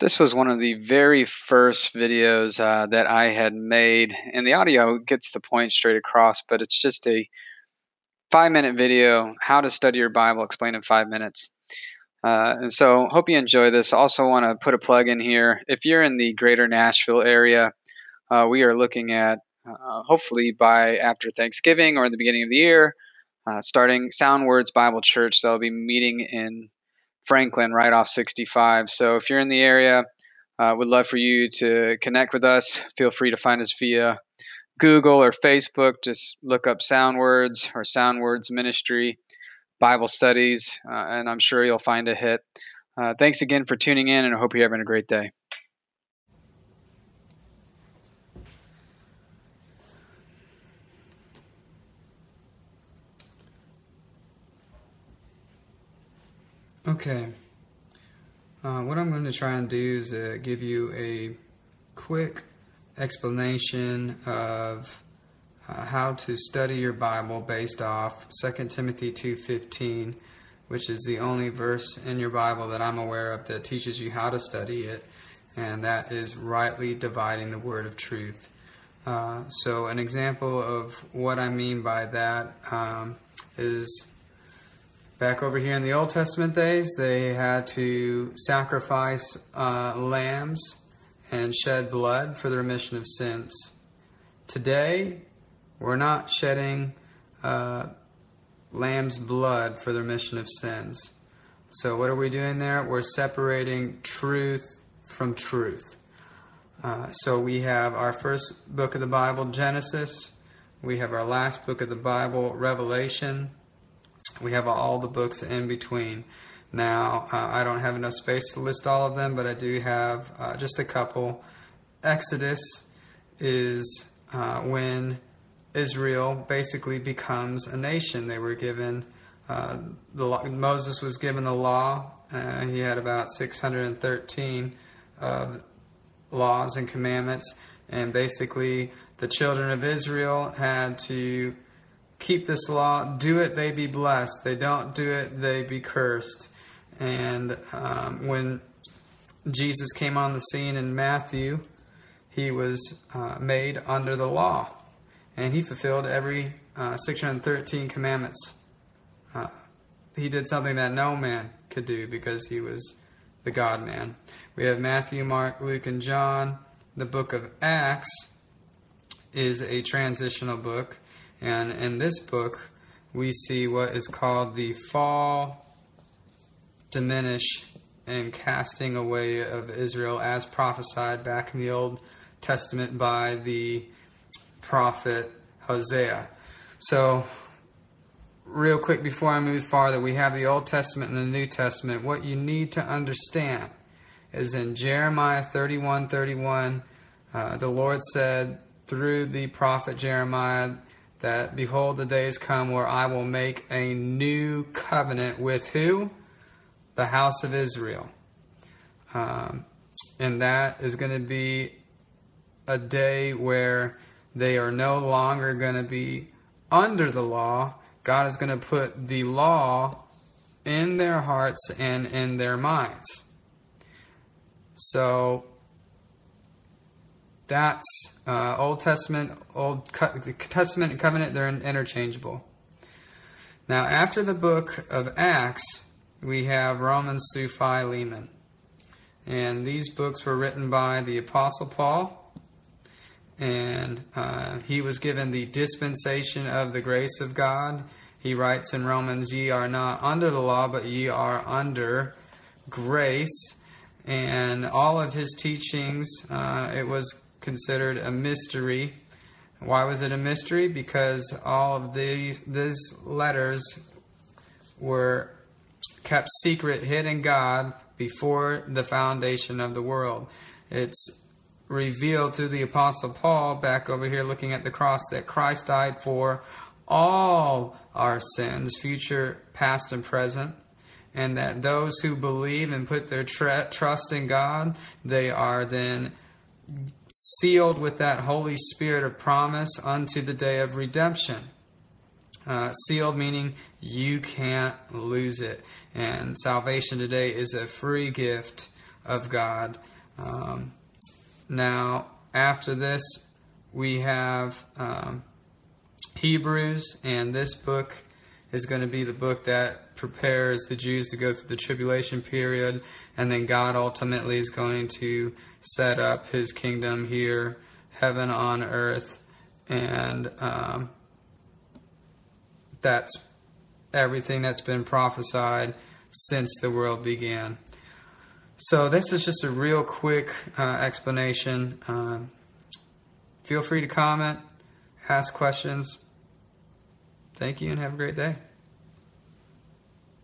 This was one of the very first videos uh, that I had made, and the audio gets the point straight across, but it's just a five minute video how to study your Bible explained in five minutes. Uh, and so, hope you enjoy this. Also, want to put a plug in here. If you're in the greater Nashville area, uh, we are looking at uh, hopefully by after Thanksgiving or in the beginning of the year, uh, starting Sound Words Bible Church. They'll be meeting in Franklin, right off 65. So if you're in the area, uh, would love for you to connect with us. Feel free to find us via Google or Facebook. Just look up Soundwords or Soundwords Ministry Bible Studies, uh, and I'm sure you'll find a hit. Uh, thanks again for tuning in, and I hope you're having a great day. Okay. Uh, what I'm going to try and do is uh, give you a quick explanation of uh, how to study your Bible based off 2 Timothy 2:15, which is the only verse in your Bible that I'm aware of that teaches you how to study it, and that is rightly dividing the word of truth. Uh, so, an example of what I mean by that um, is Back over here in the Old Testament days, they had to sacrifice uh, lambs and shed blood for the remission of sins. Today, we're not shedding uh, lamb's blood for the remission of sins. So, what are we doing there? We're separating truth from truth. Uh, so, we have our first book of the Bible, Genesis. We have our last book of the Bible, Revelation. We have all the books in between. Now, uh, I don't have enough space to list all of them, but I do have uh, just a couple. Exodus is uh, when Israel basically becomes a nation. They were given uh, the Moses was given the law. He had about 613 laws and commandments, and basically the children of Israel had to keep this law. Do it, they be blessed. They don't do it, they be cursed. And um, when Jesus came on the scene in Matthew, he was uh, made under the law, and he fulfilled every uh, 613 commandments. Uh, he did something that no man could do because he was the God man. We have Matthew, Mark, Luke, and John. The book of Acts is a transitional book and in this book, we see what is called the fall, diminish, and casting away of Israel as prophesied back in the Old Testament by the prophet Hosea. So, real quick before I move farther, we have the Old Testament and the New Testament. What you need to understand is in Jeremiah 31 31, uh, the Lord said through the prophet Jeremiah, that behold the days come where I will make a new covenant with who? The house of Israel. Um, and that is going to be a day where they are no longer going to be under the law. God is going to put the law in their hearts and in their minds. So that's uh, Old Testament, Old Co- Testament and Covenant. They're interchangeable. Now, after the book of Acts, we have Romans through Philemon, and these books were written by the Apostle Paul. And uh, he was given the dispensation of the grace of God. He writes in Romans, Ye are not under the law, but ye are under grace. And all of his teachings, uh, it was considered a mystery. Why was it a mystery? Because all of these these letters were kept secret, hidden God before the foundation of the world. It's revealed through the Apostle Paul, back over here looking at the cross, that Christ died for all our sins, future, past, and present, and that those who believe and put their trust in God, they are then sealed with that Holy Spirit of promise unto the day of redemption. Uh, sealed meaning you can't lose it. And salvation today is a free gift of God. Um, now, after this, we have um, Hebrews, and this book is going to be the book that prepares the Jews to go through the tribulation period, and then God ultimately is going to set up his kingdom here, heaven on earth, and um, that's everything that's been prophesied since the world began. So, this is just a real quick uh, explanation. Uh, feel free to comment, ask questions. Thank you, and have a great day.